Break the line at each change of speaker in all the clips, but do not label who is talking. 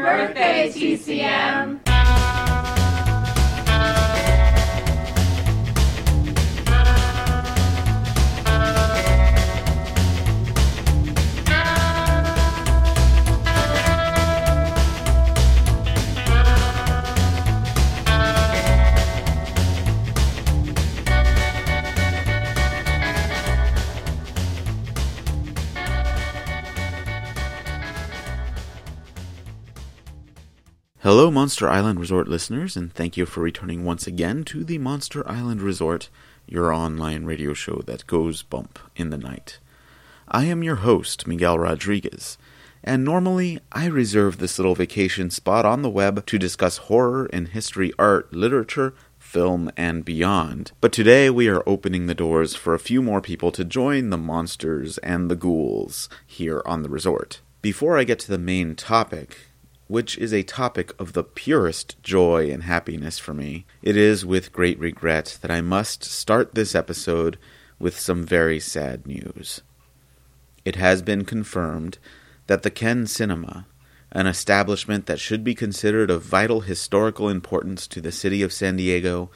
birthday, TCM!
Hello, Monster Island Resort listeners, and thank you for returning once again to the Monster Island Resort, your online radio show that goes bump in the night. I am your host, Miguel Rodriguez, and normally I reserve this little vacation spot on the web to discuss horror and history, art, literature, film, and beyond. But today we are opening the doors for a few more people to join the monsters and the ghouls here on the resort. Before I get to the main topic, which is a topic of the purest joy and happiness for me, it is with great regret that I must start this episode with some very sad news. It has been confirmed that the Ken Cinema, an establishment that should be considered of vital historical importance to the city of San Diego,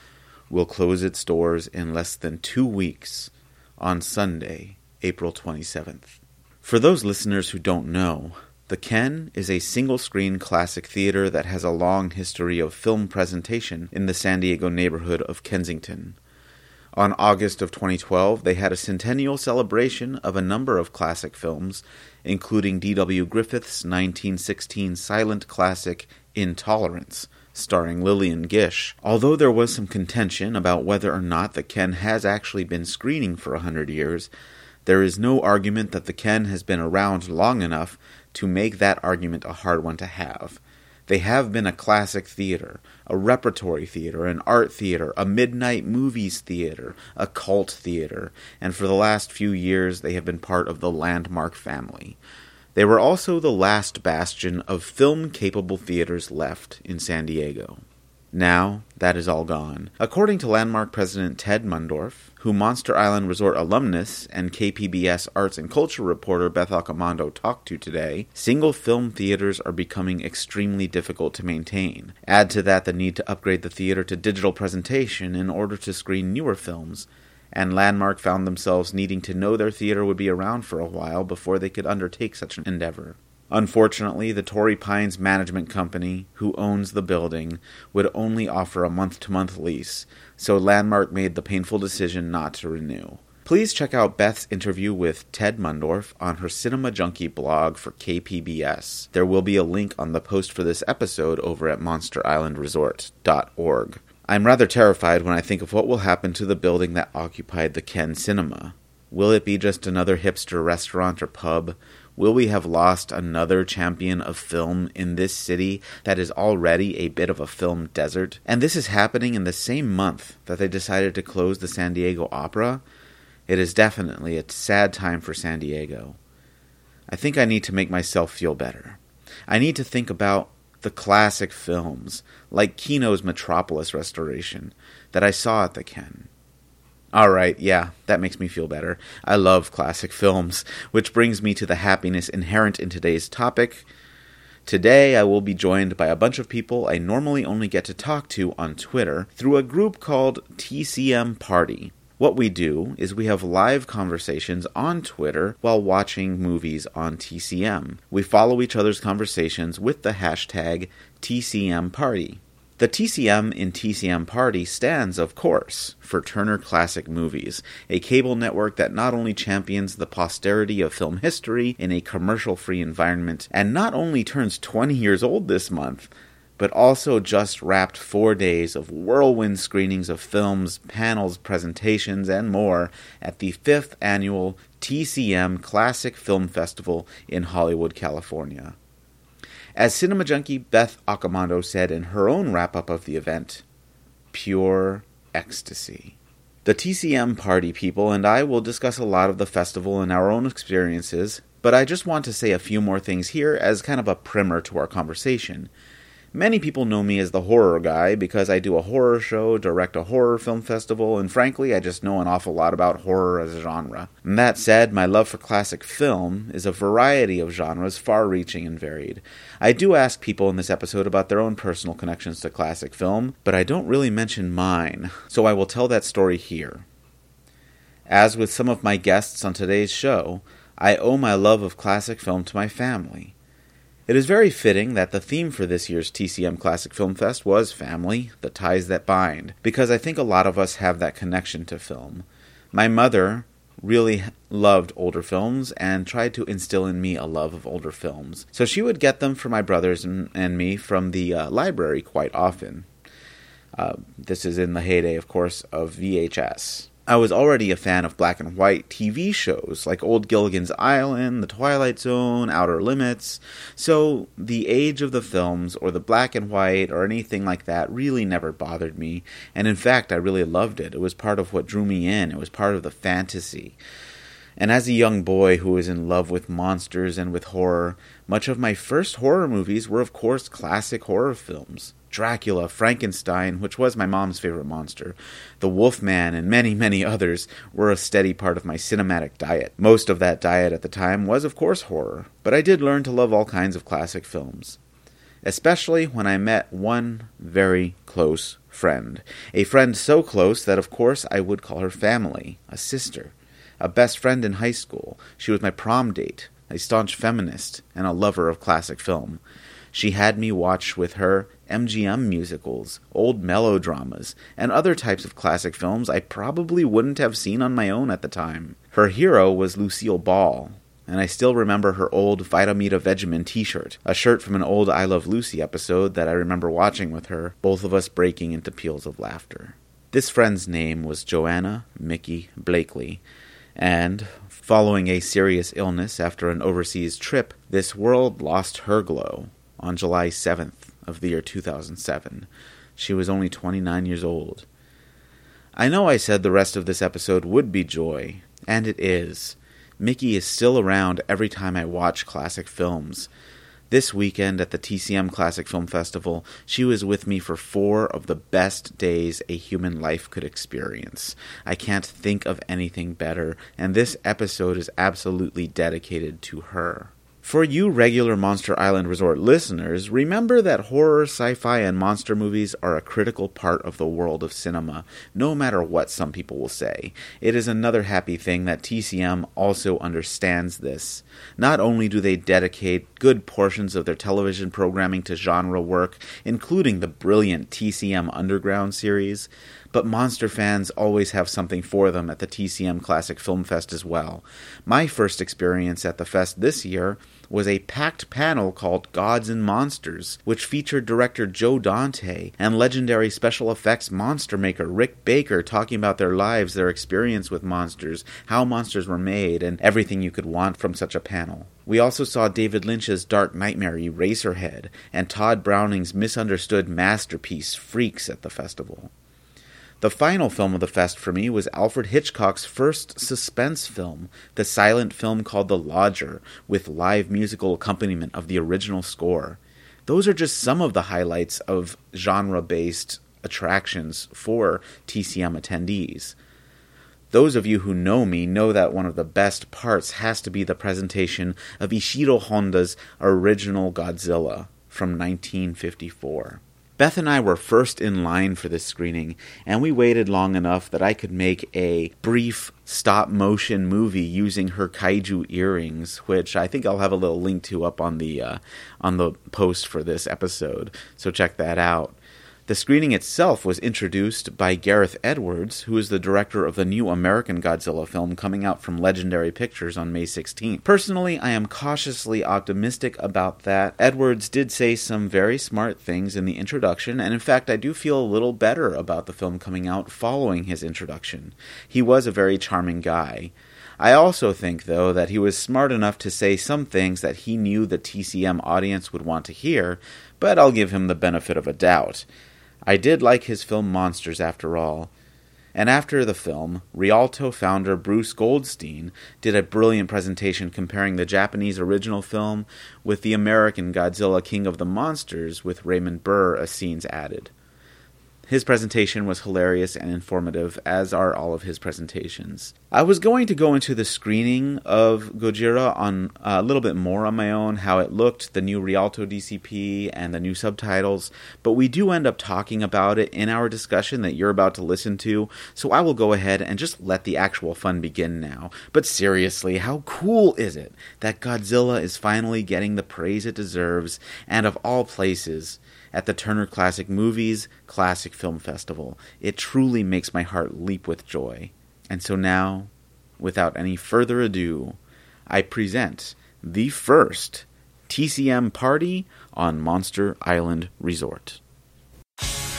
will close its doors in less than two weeks on Sunday, April 27th. For those listeners who don't know, the Ken is a single screen classic theater that has a long history of film presentation in the San Diego neighborhood of Kensington. On August of 2012, they had a centennial celebration of a number of classic films, including D.W. Griffith's 1916 silent classic Intolerance, starring Lillian Gish. Although there was some contention about whether or not the Ken has actually been screening for a hundred years, there is no argument that the Ken has been around long enough to make that argument a hard one to have. They have been a classic theater, a repertory theater, an art theater, a midnight movies theater, a cult theater, and for the last few years they have been part of the Landmark family. They were also the last bastion of film capable theaters left in San Diego. Now, that is all gone. According to Landmark President Ted Mundorff, who Monster Island Resort alumnus and KPBS arts and culture reporter Beth Accomando talked to today, single film theaters are becoming extremely difficult to maintain. Add to that the need to upgrade the theater to digital presentation in order to screen newer films, and Landmark found themselves needing to know their theater would be around for a while before they could undertake such an endeavor. Unfortunately, the Torrey Pines Management Company, who owns the building, would only offer a month to month lease, so Landmark made the painful decision not to renew. Please check out Beth's interview with Ted Mundorff on her Cinema Junkie blog for KPBS. There will be a link on the post for this episode over at monsterislandresort.org. I'm rather terrified when I think of what will happen to the building that occupied the Ken Cinema. Will it be just another hipster restaurant or pub? Will we have lost another champion of film in this city that is already a bit of a film desert? And this is happening in the same month that they decided to close the San Diego Opera? It is definitely a sad time for San Diego. I think I need to make myself feel better. I need to think about the classic films, like Kino's Metropolis restoration, that I saw at the Ken. All right, yeah, that makes me feel better. I love classic films, which brings me to the happiness inherent in today's topic. Today, I will be joined by a bunch of people I normally only get to talk to on Twitter through a group called TCM Party. What we do is we have live conversations on Twitter while watching movies on TCM. We follow each other's conversations with the hashtag TCM Party. The TCM in TCM Party stands, of course, for Turner Classic Movies, a cable network that not only champions the posterity of film history in a commercial free environment, and not only turns 20 years old this month, but also just wrapped four days of whirlwind screenings of films, panels, presentations, and more at the fifth annual TCM Classic Film Festival in Hollywood, California. As Cinema Junkie Beth Accomando said in her own wrap up of the event, pure ecstasy. The TCM party people and I will discuss a lot of the festival and our own experiences, but I just want to say a few more things here as kind of a primer to our conversation. Many people know me as the horror guy because I do a horror show, direct a horror film festival, and frankly, I just know an awful lot about horror as a genre. And that said, my love for classic film is a variety of genres, far reaching and varied. I do ask people in this episode about their own personal connections to classic film, but I don't really mention mine, so I will tell that story here. As with some of my guests on today's show, I owe my love of classic film to my family. It is very fitting that the theme for this year's TCM Classic Film Fest was family, the ties that bind, because I think a lot of us have that connection to film. My mother really loved older films and tried to instill in me a love of older films. So she would get them for my brothers and, and me from the uh, library quite often. Uh, this is in the heyday, of course, of VHS. I was already a fan of black and white TV shows like Old Gilligan's Island, The Twilight Zone, Outer Limits, so the age of the films or the black and white or anything like that really never bothered me, and in fact, I really loved it. It was part of what drew me in, it was part of the fantasy. And as a young boy who was in love with monsters and with horror, much of my first horror movies were, of course, classic horror films. Dracula, Frankenstein, which was my mom's favorite monster, the Wolfman, and many, many others were a steady part of my cinematic diet. Most of that diet at the time was, of course, horror, but I did learn to love all kinds of classic films. Especially when I met one very close friend. A friend so close that, of course, I would call her family, a sister, a best friend in high school. She was my prom date, a staunch feminist, and a lover of classic film. She had me watch with her MGM musicals, old melodramas, and other types of classic films I probably wouldn't have seen on my own at the time. Her hero was Lucille Ball, and I still remember her old Vitameatavegamin t shirt, a shirt from an old I Love Lucy episode that I remember watching with her, both of us breaking into peals of laughter. This friend's name was Joanna Mickey Blakely, and following a serious illness after an overseas trip, this world lost her glow on July 7th of the year 2007. She was only 29 years old. I know I said the rest of this episode would be joy, and it is. Mickey is still around every time I watch classic films. This weekend at the TCM Classic Film Festival, she was with me for four of the best days a human life could experience. I can't think of anything better, and this episode is absolutely dedicated to her. For you regular Monster Island Resort listeners, remember that horror, sci fi, and monster movies are a critical part of the world of cinema, no matter what some people will say. It is another happy thing that TCM also understands this. Not only do they dedicate good portions of their television programming to genre work, including the brilliant TCM Underground series, but monster fans always have something for them at the TCM Classic Film Fest as well. My first experience at the fest this year was a packed panel called Gods and Monsters, which featured director Joe Dante and legendary special effects monster maker Rick Baker talking about their lives, their experience with monsters, how monsters were made, and everything you could want from such a panel. We also saw David Lynch's Dark Nightmare Eraserhead and Tod Browning's misunderstood masterpiece Freaks at the festival. The final film of the fest for me was Alfred Hitchcock's first suspense film, the silent film called The Lodger, with live musical accompaniment of the original score. Those are just some of the highlights of genre based attractions for TCM attendees. Those of you who know me know that one of the best parts has to be the presentation of Ishiro Honda's original Godzilla from 1954. Beth and I were first in line for this screening, and we waited long enough that I could make a brief stop motion movie using her kaiju earrings, which I think I'll have a little link to up on the uh, on the post for this episode. So check that out. The screening itself was introduced by Gareth Edwards, who is the director of the new American Godzilla film coming out from Legendary Pictures on May 16th. Personally, I am cautiously optimistic about that. Edwards did say some very smart things in the introduction, and in fact, I do feel a little better about the film coming out following his introduction. He was a very charming guy. I also think, though, that he was smart enough to say some things that he knew the TCM audience would want to hear, but I'll give him the benefit of a doubt. I did like his film Monsters after all. And after the film, Rialto founder Bruce Goldstein did a brilliant presentation comparing the Japanese original film with the American Godzilla King of the Monsters with Raymond Burr as scenes added. His presentation was hilarious and informative, as are all of his presentations. I was going to go into the screening of Gojira on uh, a little bit more on my own, how it looked, the new Rialto DCP, and the new subtitles, but we do end up talking about it in our discussion that you're about to listen to, so I will go ahead and just let the actual fun begin now. But seriously, how cool is it that Godzilla is finally getting the praise it deserves, and of all places, at the Turner Classic Movies Classic Film Festival. It truly makes my heart leap with joy. And so now, without any further ado, I present the first TCM party on Monster Island Resort.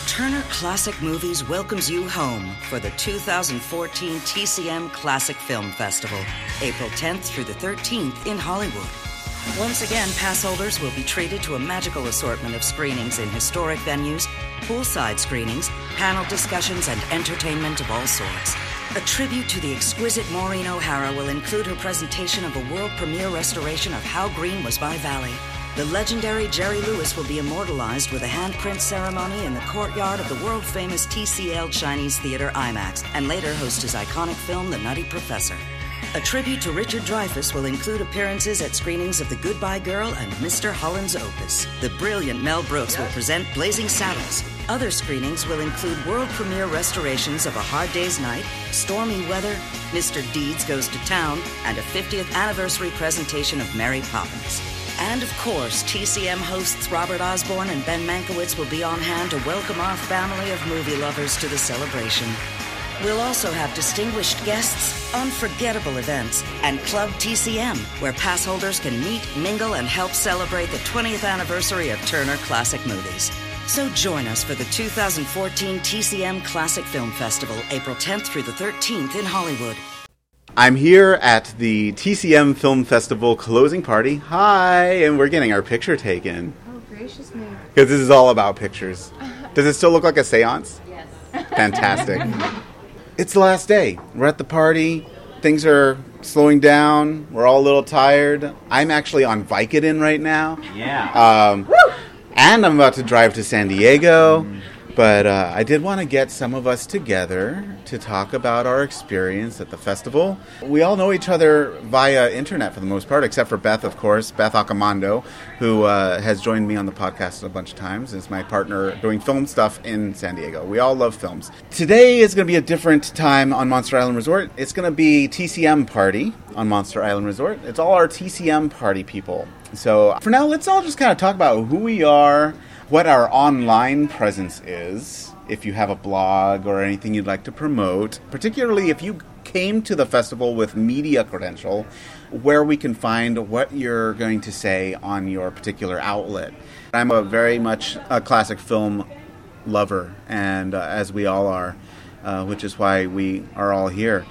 Turner Classic Movies welcomes you home for the 2014 TCM Classic Film Festival, April 10th through the 13th in Hollywood. Once again, pass holders will be treated to a magical assortment of screenings in historic venues, poolside screenings, panel discussions, and entertainment of all sorts. A tribute to the exquisite Maureen O'Hara will include her presentation of a world premiere restoration of How Green Was My Valley. The legendary Jerry Lewis will be immortalized with a handprint ceremony in the courtyard of the world famous TCL Chinese Theater IMAX and later host his iconic film, The Nutty Professor. A tribute to Richard Dreyfuss will include appearances at screenings of The Goodbye Girl and Mr. Holland's Opus. The brilliant Mel Brooks will present Blazing Saddles. Other screenings will include world premiere restorations of A Hard Day's Night, Stormy Weather, Mr. Deeds Goes to Town, and a 50th anniversary presentation of Mary Poppins. And of course, TCM hosts Robert Osborne and Ben Mankiewicz will be on hand to welcome our family of movie lovers to the celebration. We'll also have distinguished guests, unforgettable events, and Club TCM, where pass holders can meet, mingle, and help celebrate the 20th anniversary of Turner Classic Movies. So join us for the 2014 TCM Classic Film Festival, April 10th through the 13th in Hollywood.
I'm here at the TCM Film Festival closing party. Hi, and we're getting our picture taken.
Oh, gracious me.
Because this is all about pictures. Does it still look like a seance?
Yes.
Fantastic. it's the last day. We're at the party. Things are slowing down. We're all a little tired. I'm actually on Vicodin right now.
Yeah.
Um, and I'm about to drive to San Diego. But uh, I did want to get some of us together to talk about our experience at the festival. We all know each other via internet for the most part, except for Beth, of course, Beth Accomando, who uh, has joined me on the podcast a bunch of times, is my partner doing film stuff in San Diego. We all love films. Today is going to be a different time on Monster Island Resort. It's going to be TCM Party on Monster Island Resort. It's all our TCM party people. So for now, let's all just kind of talk about who we are what our online presence is, if you have a blog or anything you'd like to promote, particularly if you came to the festival with media credential, where we can find what you're going to say on your particular outlet. I'm a very much a classic film lover, and uh, as we all are, uh, which is why we are all here.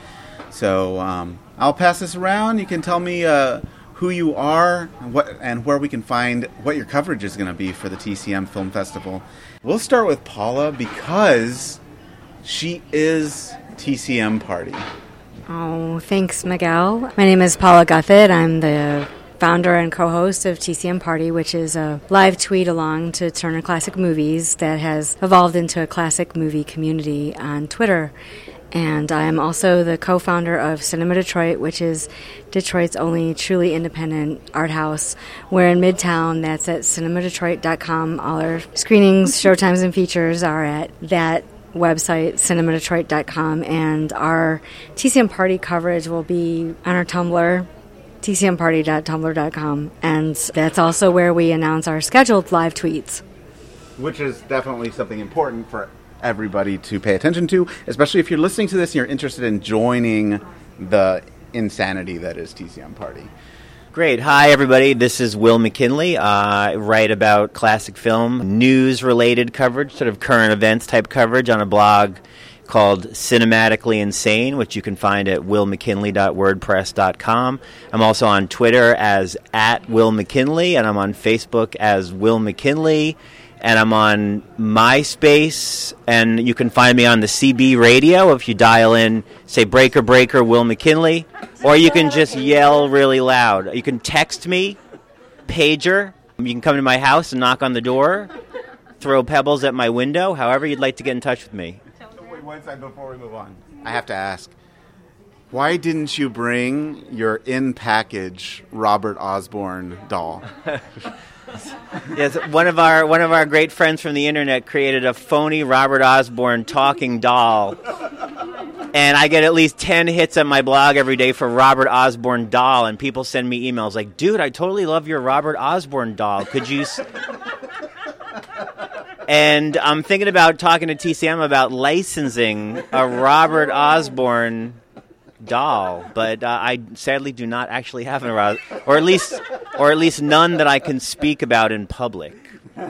So um, I'll pass this around. You can tell me. Uh, who you are and, what, and where we can find what your coverage is going to be for the TCM Film Festival. We'll start with Paula because she is TCM Party.
Oh, thanks, Miguel. My name is Paula Guthat. I'm the founder and co-host of TCM Party, which is a live tweet along to Turner Classic Movies that has evolved into a classic movie community on Twitter. And I am also the co founder of Cinema Detroit, which is Detroit's only truly independent art house. We're in Midtown. That's at cinemadetroit.com. All our screenings, showtimes, and features are at that website, cinemadetroit.com. And our TCM party coverage will be on our Tumblr, tcmparty.tumblr.com. And that's also where we announce our scheduled live tweets.
Which is definitely something important for everybody to pay attention to, especially if you're listening to this and you're interested in joining the insanity that is TCM Party.
Great. Hi, everybody. This is Will McKinley. Uh, I write about classic film, news related coverage, sort of current events type coverage on a blog called Cinematically Insane, which you can find at willmckinley.wordpress.com. I'm also on Twitter as at Will McKinley, and I'm on Facebook as Will McKinley and I'm on MySpace, and you can find me on the CB radio if you dial in, say Breaker Breaker Will McKinley, or you can just yell really loud. You can text me, pager. You can come to my house and knock on the door, throw pebbles at my window, however you'd like to get in touch with me.
Wait one second before we move on. I have to ask. Why didn't you bring your in package Robert Osborne doll?
yes, one of our one of our great friends from the internet created a phony Robert Osborne talking doll, and I get at least ten hits on my blog every day for Robert Osborne doll, and people send me emails like, "Dude, I totally love your Robert Osborne doll. Could you?" S-? and I'm thinking about talking to TCM about licensing a Robert Osborne doll, but uh, I sadly do not actually have an arousal, or at least, or at least none that I can speak about in public.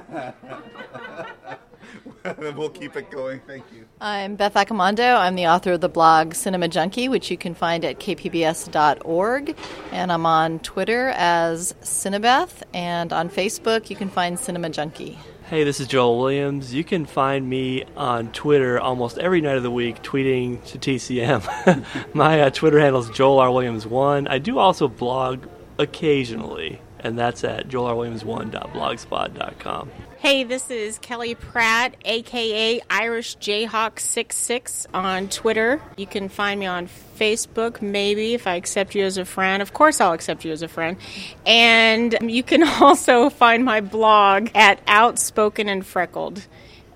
we'll keep it going. Thank you.
I'm Beth Accomando. I'm the author of the blog Cinema Junkie, which you can find at kpbs.org. And I'm on Twitter as Cinebeth, and on Facebook you can find Cinema Junkie.
Hey, this is Joel Williams. You can find me on Twitter almost every night of the week tweeting to TCM. My uh, Twitter handle is Joel R. Williams1. I do also blog occasionally, and that's at joelrwilliams1.blogspot.com.
Hey, this is Kelly Pratt, aka Irish Jayhawk66 on Twitter. You can find me on Facebook, maybe if I accept you as a friend. Of course, I'll accept you as a friend. And you can also find my blog at Outspoken and Freckled.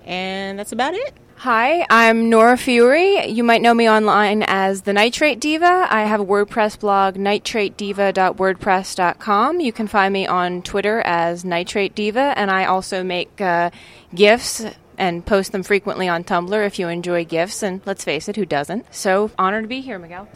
And that's about it.
Hi, I'm Nora Fiore. You might know me online as the Nitrate Diva. I have a WordPress blog, nitratediva.wordpress.com. You can find me on Twitter as Nitrate Diva, and I also make uh, GIFs and post them frequently on Tumblr if you enjoy GIFs, and let's face it, who doesn't? So, honored to be here, Miguel.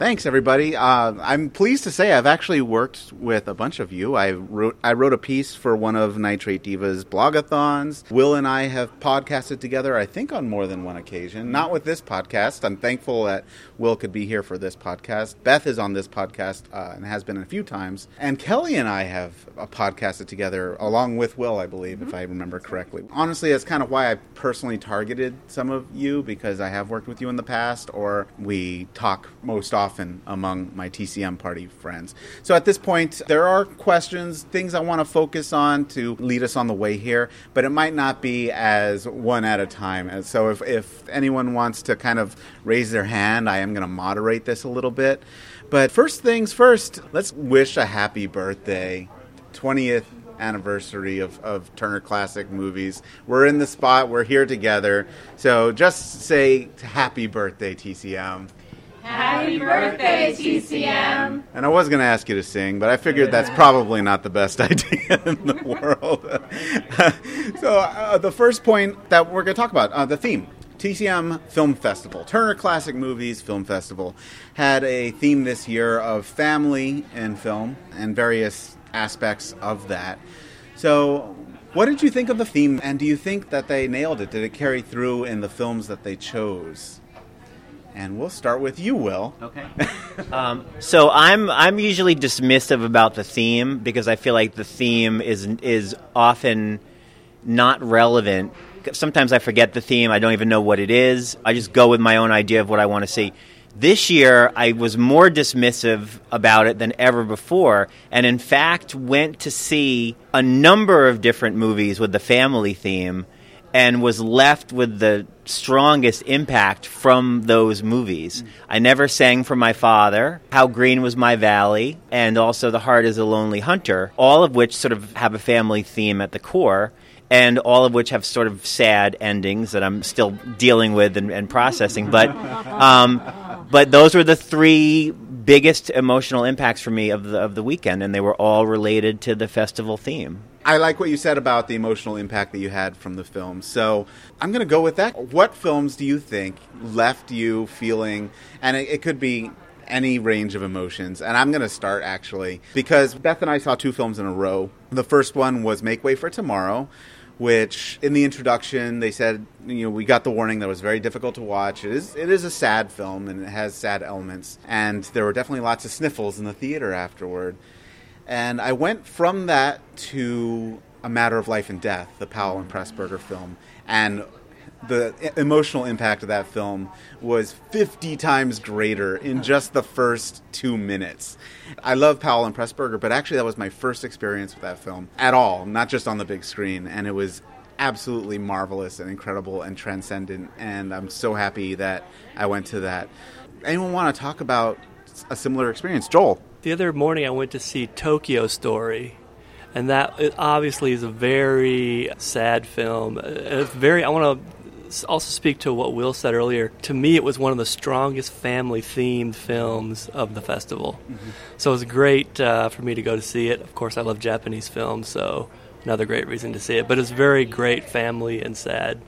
Thanks, everybody. Uh, I'm pleased to say I've actually worked with a bunch of you. I wrote I wrote a piece for one of Nitrate Diva's blogathons. Will and I have podcasted together, I think, on more than one occasion. Not with this podcast. I'm thankful that Will could be here for this podcast. Beth is on this podcast uh, and has been a few times. And Kelly and I have uh, podcasted together along with Will, I believe, mm-hmm. if I remember correctly. Honestly, that's kind of why I personally targeted some of you because I have worked with you in the past, or we talk most often often among my TCM party friends. So at this point, there are questions, things I want to focus on to lead us on the way here, but it might not be as one at a time. And so if, if anyone wants to kind of raise their hand, I am going to moderate this a little bit. But first things first, let's wish a happy birthday. 20th anniversary of, of Turner Classic Movies. We're in the spot, we're here together. So just say happy birthday, TCM.
Happy birthday, TCM.
And I was going to ask you to sing, but I figured that's probably not the best idea in the world. so, uh, the first point that we're going to talk about uh, the theme. TCM Film Festival, Turner Classic Movies Film Festival, had a theme this year of family and film and various aspects of that. So, what did you think of the theme, and do you think that they nailed it? Did it carry through in the films that they chose? And we'll start with you, Will.
Okay. um, so I'm I'm usually dismissive about the theme because I feel like the theme is is often not relevant. Sometimes I forget the theme. I don't even know what it is. I just go with my own idea of what I want to see. This year, I was more dismissive about it than ever before, and in fact, went to see a number of different movies with the family theme and was left with the strongest impact from those movies. Mm. I never sang for my father, How Green Was My Valley, and also The Heart is a Lonely Hunter, all of which sort of have a family theme at the core. And all of which have sort of sad endings that I'm still dealing with and, and processing. But, um, but those were the three biggest emotional impacts for me of the of the weekend, and they were all related to the festival theme.
I like what you said about the emotional impact that you had from the film. So I'm going to go with that. What films do you think left you feeling, and it, it could be any range of emotions. And I'm going to start actually because Beth and I saw two films in a row. The first one was Make Way for Tomorrow, which in the introduction they said you know we got the warning that it was very difficult to watch. It is it is a sad film and it has sad elements, and there were definitely lots of sniffles in the theater afterward. And I went from that to A Matter of Life and Death, the Powell and Pressburger film, and the emotional impact of that film was 50 times greater in just the first two minutes. I love Powell and Pressburger, but actually, that was my first experience with that film at all, not just on the big screen. And it was absolutely marvelous and incredible and transcendent. And I'm so happy that I went to that. Anyone want to talk about a similar experience? Joel.
The other morning, I went to see Tokyo Story, and that obviously is a very sad film. It's very. I want to also speak to what Will said earlier. To me, it was one of the strongest family-themed films of the festival. So it was great uh, for me to go to see it. Of course, I love Japanese films, so another great reason to see it. But it's very great family and sad,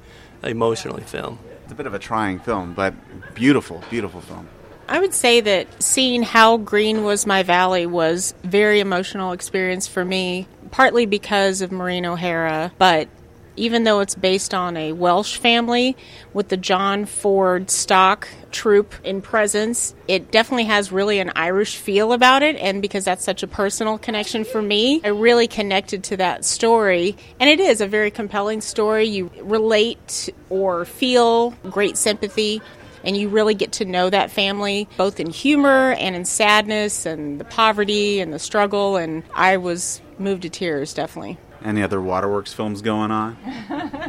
emotionally film.
It's a bit of a trying film, but beautiful, beautiful film.
I would say that seeing how green was my valley was very emotional experience for me, partly because of Maureen O'Hara, but even though it's based on a Welsh family with the John Ford stock troop in presence, it definitely has really an Irish feel about it. And because that's such a personal connection for me, I really connected to that story. And it is a very compelling story. You relate or feel great sympathy and you really get to know that family both in humor and in sadness and the poverty and the struggle and i was moved to tears definitely
Any other Waterworks films going on?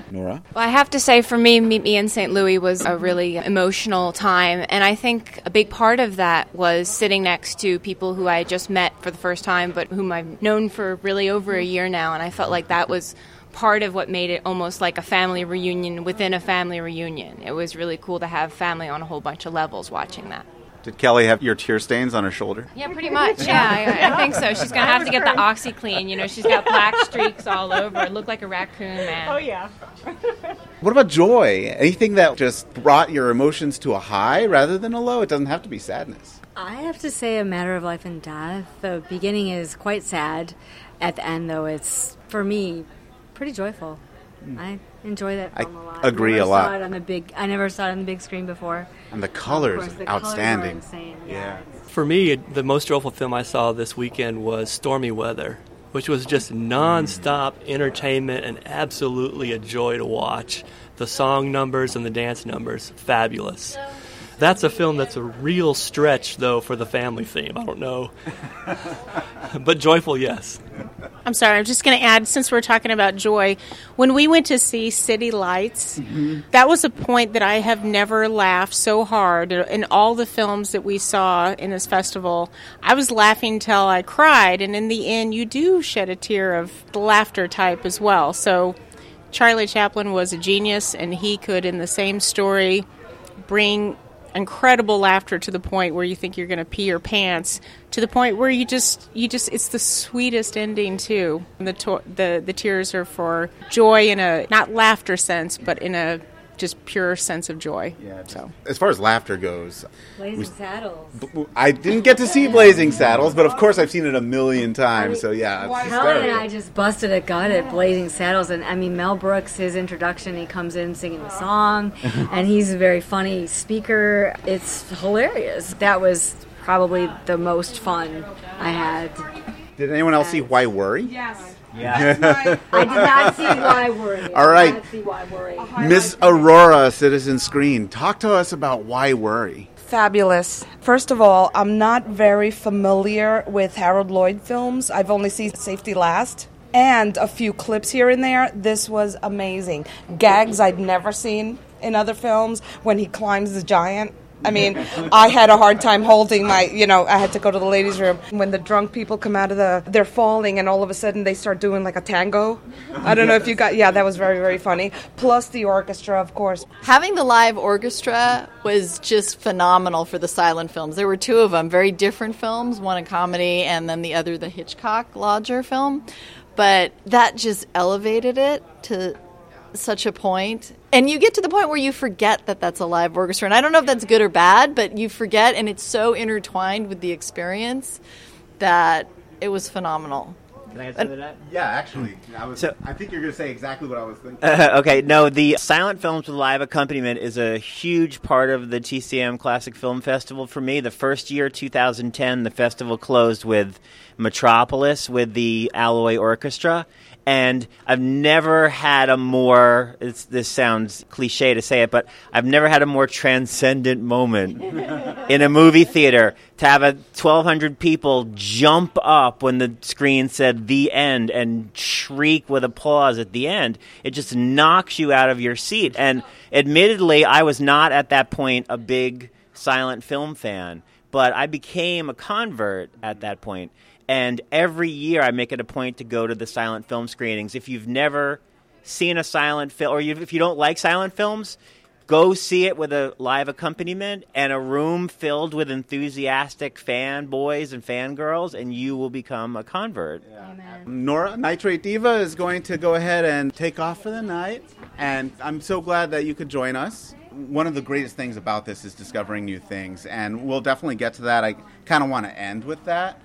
Nora?
Well, I have to say, for me, Meet Me in St. Louis was a really emotional time. And I think a big part of that was sitting next to people who I had just met for the first time, but whom I've known for really over a year now. And I felt like that was part of what made it almost like a family reunion within a family reunion. It was really cool to have family on a whole bunch of levels watching that.
Did Kelly have your tear stains on her shoulder?
Yeah, pretty much. Yeah, I, I think so. She's gonna have to get the OxiClean. You know, she's got black streaks all over. It looked like a raccoon, man. Oh
yeah
What about joy? Anything that just brought your emotions to a high rather than a low? It doesn't have to be sadness.
I have to say, a matter of life and death. The beginning is quite sad. At the end, though, it's for me pretty joyful. Hmm. I enjoy that. Film a lot.
agree
never
a lot.
Saw it on the big. I never saw it on the big screen before.
And the colors,
course, the colors
outstanding.
insane,
Yeah.
For me, the most joyful film I saw this weekend was Stormy Weather, which was just nonstop entertainment and absolutely a joy to watch. The song numbers and the dance numbers, fabulous. That's a film that's a real stretch, though, for the family theme. I don't know. but joyful, yes.
I'm sorry i'm just going to add since we're talking about joy when we went to see city lights mm-hmm. that was a point that i have never laughed so hard in all the films that we saw in this festival. I was laughing till i cried and in the end you do shed a tear of the laughter type as well. So Charlie Chaplin was a genius, and he could, in the same story, bring incredible laughter to the point where you think you're going to pee your pants, to the point where you just, you just, it's the sweetest ending too. And the to- the the tears are for joy in a not laughter sense, but in a just pure sense of joy.
Yeah.
So
As far as laughter goes,
Blazing Saddles.
I didn't get to see Blazing Saddles, but of course I've seen it a million times. So yeah, it's
Kelly and. I just busted a gut at Blazing Saddles, and I mean Mel Brooks, his introduction, he comes in singing the song, and he's a very funny speaker. It's hilarious. That was probably the most fun I had.
Did anyone else see Why Worry?
I did not see why worry.
All right.
I did not see why worry.
Miss Aurora, Citizen Screen, talk to us about Why Worry.
Fabulous. First of all, I'm not very familiar with Harold Lloyd films. I've only seen Safety Last and a few clips here and there. This was amazing. Gags I'd never seen in other films when he climbs the giant. I mean, I had a hard time holding my, you know, I had to go to the ladies' room. When the drunk people come out of the, they're falling and all of a sudden they start doing like a tango. I don't know if you got, yeah, that was very, very funny. Plus the orchestra, of course.
Having the live orchestra was just phenomenal for the silent films. There were two of them, very different films, one a comedy and then the other the Hitchcock Lodger film. But that just elevated it to such a point. And you get to the point where you forget that that's a live orchestra. And I don't know if that's good or bad, but you forget, and it's so intertwined with the experience that it was phenomenal.
Can I answer that?
Yeah, actually, I was.
So-
I think you're going to say exactly what I was thinking.
Uh, okay, no, the silent films with live accompaniment is a huge part of the TCM Classic Film Festival for me. The first year, 2010, the festival closed with Metropolis with the Alloy Orchestra. And I've never had a more, this sounds cliche to say it, but I've never had a more transcendent moment in a movie theater to have a 1,200 people jump up when the screen said the end and shriek with applause at the end. It just knocks you out of your seat. And admittedly, I was not at that point a big silent film fan, but I became a convert at that point. And every year I make it a point to go to the silent film screenings. If you've never seen a silent film, or you, if you don't like silent films, go see it with a live accompaniment and a room filled with enthusiastic fanboys and fangirls, and you will become a convert.
Nora, Nitrate Diva is going to go ahead and take off for the night, and I'm so glad that you could join us. One of the greatest things about this is discovering new things, and we'll definitely get to that. I kind of want to end with that.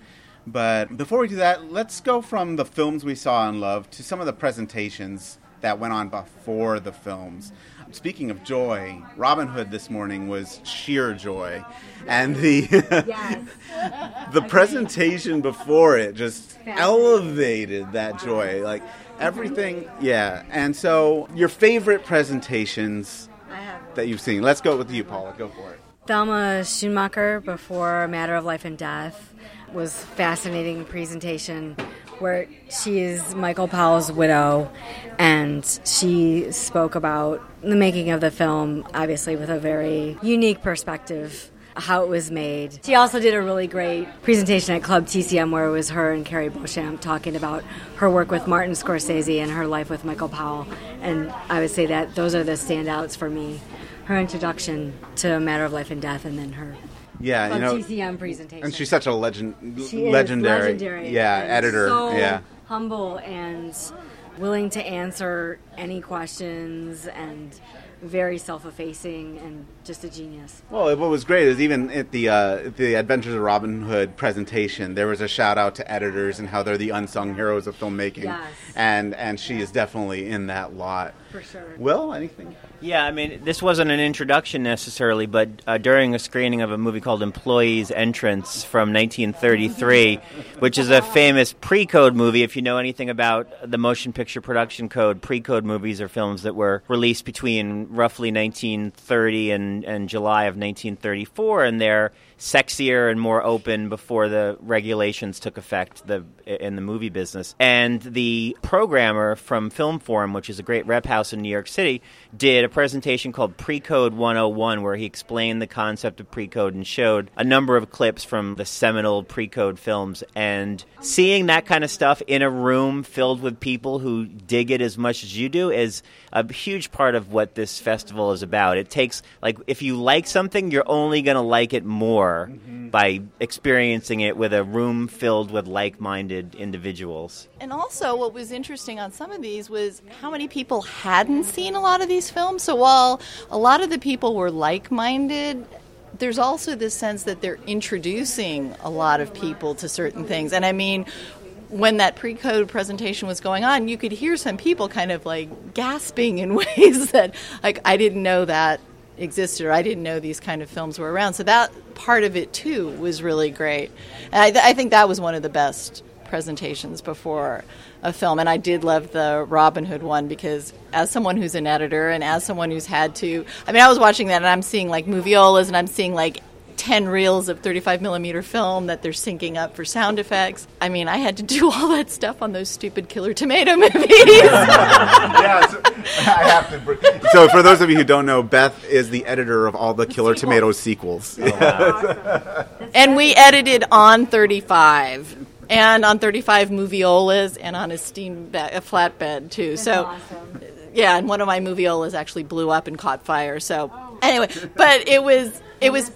But before we do that, let's go from the films we saw and loved to some of the presentations that went on before the films. Speaking of joy, Robin Hood this morning was sheer joy, and the the presentation before it just elevated that joy, like everything. Yeah, and so your favorite presentations that you've seen. Let's go with you, Paula. Go for it.
Thelma Schoonmaker before Matter of Life and Death was fascinating presentation where she is Michael Powell's widow and she spoke about the making of the film obviously with a very unique perspective how it was made. She also did a really great presentation at Club TCM where it was her and Cari Beauchamp talking about her work with Martin Scorsese and her life with Michael Powell. And I would say that those are the standouts for me. Her introduction to A Matter of Life and Death and then her
Yeah, you know,
TCM presentation.
and she's such a legend,
She
legendary,
legendary
yeah, editor,
so
yeah.
humble and willing to answer any questions and very self-effacing and just a genius.
Well, what was great is even at the uh, the Adventures of Robin Hood presentation, there was a shout out to editors and how they're the unsung heroes of filmmaking,
Yes.
and and she is definitely in that lot.
For sure.
Will anything?
Yeah, I mean, this wasn't an introduction necessarily, but uh, during a screening of a movie called Employees Entrance from 1933, which is a famous pre code movie. If you know anything about the motion picture production code, pre code movies are films that were released between roughly 1930 and, and July of 1934, and they're sexier and more open before the regulations took effect the, in the movie business. And the programmer from Film Forum, which is a great rep house in New York City, did a presentation called Precode 101 where he explained the concept of precode and showed a number of clips from the seminal precode films. And seeing that kind of stuff in a room filled with people who dig it as much as you do is a huge part of what this festival is about. It takes, like, if you like something, you're only going to like it more Mm-hmm. by experiencing it with a room filled with like minded individuals.
And also, what was interesting on some of these was how many people hadn't seen a lot of these films. So while a lot of the people were like minded, there's also this sense that they're introducing a lot of people to certain things. And I mean, when that pre-code presentation was going on, you could hear some people kind of like gasping in ways that, like, I didn't know that existed or I didn't know these kind of films were around. So that part of it too was really great. And I, th- I think that was one of the best presentations before a film. And I did love the Robin Hood one because as someone who's an editor and as someone who's had to, I mean, I was watching that and I'm seeing like moviolas and I'm seeing like 10 reels of 35 millimeter film that they're syncing up for sound effects. I mean, I had to do all that stuff on those stupid Killer Tomato movies.
yeah, so, I have to. br- So, for those of you who don't know, Beth is the editor of all the Killer Tomatoes sequels.
and we edited on 35 and on 35 moviolas and on a steam ba- a flatbed too. so yeah, and one of my moviolas actually blew up and caught fire. So anyway, but it was it was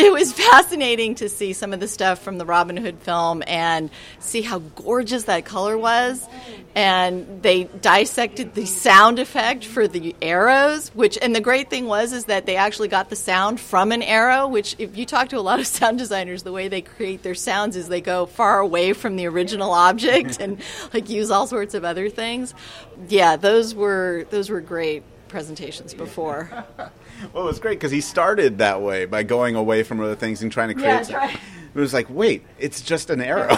it was fascinating to see some of the stuff from the Robin Hood film and see how gorgeous that color was. And they dissected the sound effect for the arrows, which and the great thing was is that they actually got the sound from an arrow. Which, if you talk to a lot of sound designers, the way they create their sounds is they go far away from the original object and like use all sorts of other things. Yeah, those were those were great presentations before.
Well, it was great because he started that way by going away from other things and trying to create.
Yeah, that's right.
It was like, wait, it's just an arrow.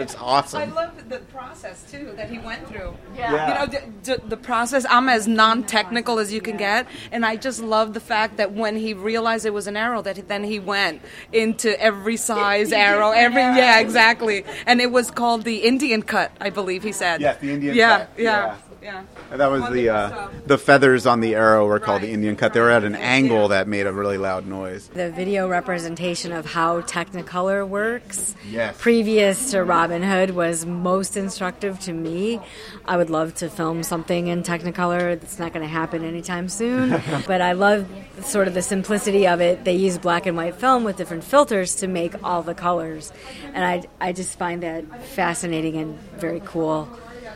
it's awesome.
I love the process too that he went through.
Yeah.
Yeah.
You know, the, the, the process. I'm as non-technical as you can get, and I just love the fact that when he realized it was an arrow, that then he went into every size arrow, every yeah, exactly. And it was called the Indian cut, I believe he said.
Yes, the Indian
yeah,
cut,
Yeah,
yeah.
Yeah.
And that was the uh, the feathers on the arrow were called the Indian cut. They were at an angle that made a really loud noise.
The video representation of how Technicolor works
Yes.
previous to Robin Hood was most instructive to me. I would love to film something in Technicolor. It's not going to happen anytime soon, but I love sort of the simplicity of it. They use black and white film with different filters to make all the colors, and I I just find that fascinating and very cool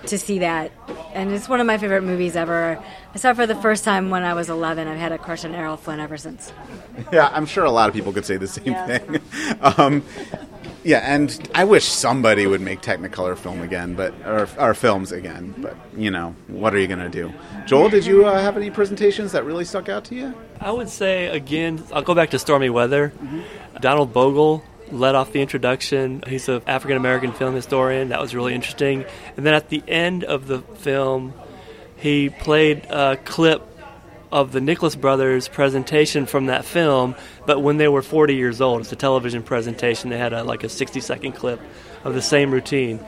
to see that. And it's one of my favorite movies ever. I saw it for the first time when I was 11. I've had a crush on Errol Flynn ever since.
Yeah, I'm sure a lot of people could say the same
Yeah.
thing. um, yeah, and I wish somebody would make Technicolor film again, but or, or films again. But you know, what are you gonna do? Joel, did you uh, have any presentations that really stuck out to you?
I would say again, I'll go back to Stormy Weather. Donald Bogle led off the introduction. He's an African American film historian. That was really interesting. And then at the end of the film, he played a clip of the Nicholas Brothers presentation from that film, but when they were 40 years old. It's a television presentation. They had a, like a 60 second clip of the same routine.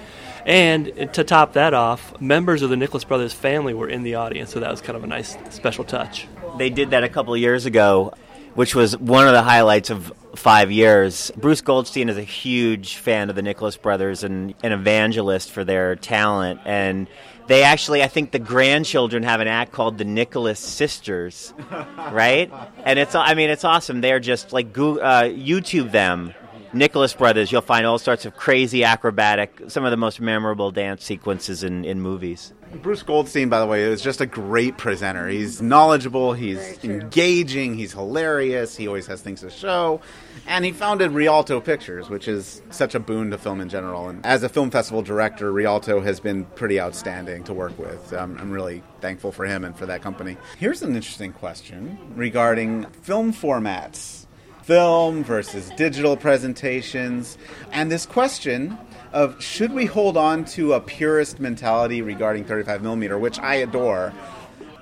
And to top that off, members of the Nicholas Brothers family were in the audience, so that was kind of a nice special touch.
They did that a couple years ago, which was one of the highlights of five years. Bruce Goldstein is a huge fan of the Nicholas Brothers and an evangelist for their talent. And they actually, I think the grandchildren have an act called the Nicholas Sisters, right? And it's, I mean, it's awesome. They're just like, Goo- uh, YouTube them. Nicholas Brothers, you'll find all sorts of crazy acrobatic, some of the most memorable dance sequences in, in movies.
Bruce Goldstein, by the way, is just a great presenter. He's knowledgeable, he's engaging, he's hilarious, he always has things to show. And he founded Rialto Pictures, which is such a boon to film in general. And as a film festival director, Rialto has been pretty outstanding to work with. Um, I'm really thankful for him and for that company. Here's an interesting question regarding film formats film versus digital presentations, and this question of should we hold on to a purist mentality regarding 35 millimeter, which I adore.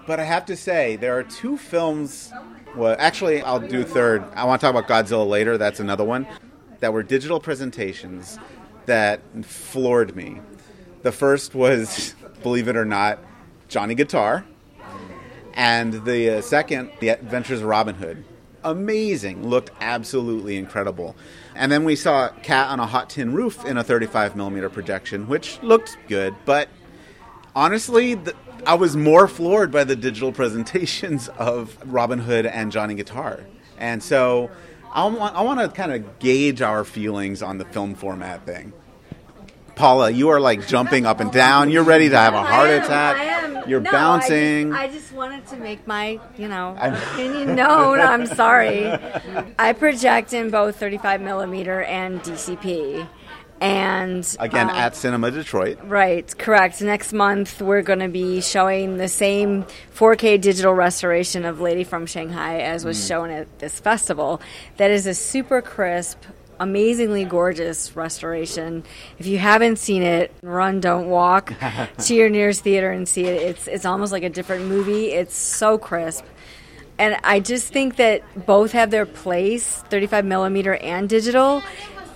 But I have to say, there are two films. Well, actually, I'll do third. I want to talk about Godzilla later. That's another one. That were digital presentations that floored me. The first was, believe it or not, Johnny Guitar. And the uh, second, The Adventures of Robin Hood. Amazing. Looked absolutely incredible. And then we saw Cat on a Hot Tin Roof in a 35 millimeter projection, which looked good. But honestly, the, I was more floored by the digital presentations of Robin Hood and Johnny Guitar. And so I want, I want to kind of gauge our feelings on the film format thing. Paula, you are like jumping up and down. You're ready to have a heart
I am,
attack.
I am.
You're
No,
bouncing.
I just, I just wanted to make my, you know,
I'm-
opinion known. I'm sorry. I project in both 35 millimeter and DCP, and
Again,
um,
at Cinema Detroit.
Right, correct. Next month, we're going to be showing the same 4K digital restoration of Lady from Shanghai as was shown at this festival. That is a super crisp, amazingly gorgeous restoration. If you haven't seen it, run, don't walk to your nearest theater and see it. It's, it's almost like a different movie. It's so crisp. And I just think that both have their place, 35 millimeter and digital.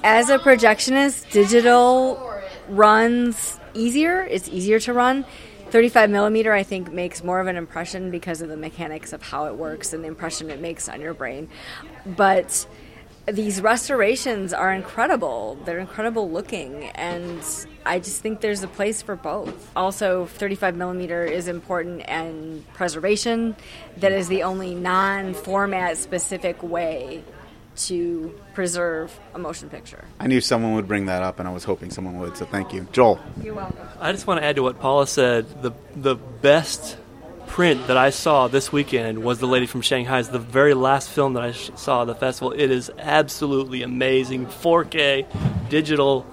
As a projectionist, digital runs easier. It's easier to run. 35 millimeter, I think, makes more of an impression because of the mechanics of how it works and the impression it makes on your brain. But these restorations are incredible. They're incredible looking, and I just think there's a place for both. Also, 35 millimeter is important and preservation. That is the only non-format specific way to preserve a motion picture.
I knew someone would bring that up, and I was hoping someone would. So thank you, Joel.
You're welcome.
I just want to add to what Paula said. The the best print that I saw this weekend was The Lady from Shanghai. It's the very last film that I sh- saw at the festival. It is absolutely amazing. 4K digital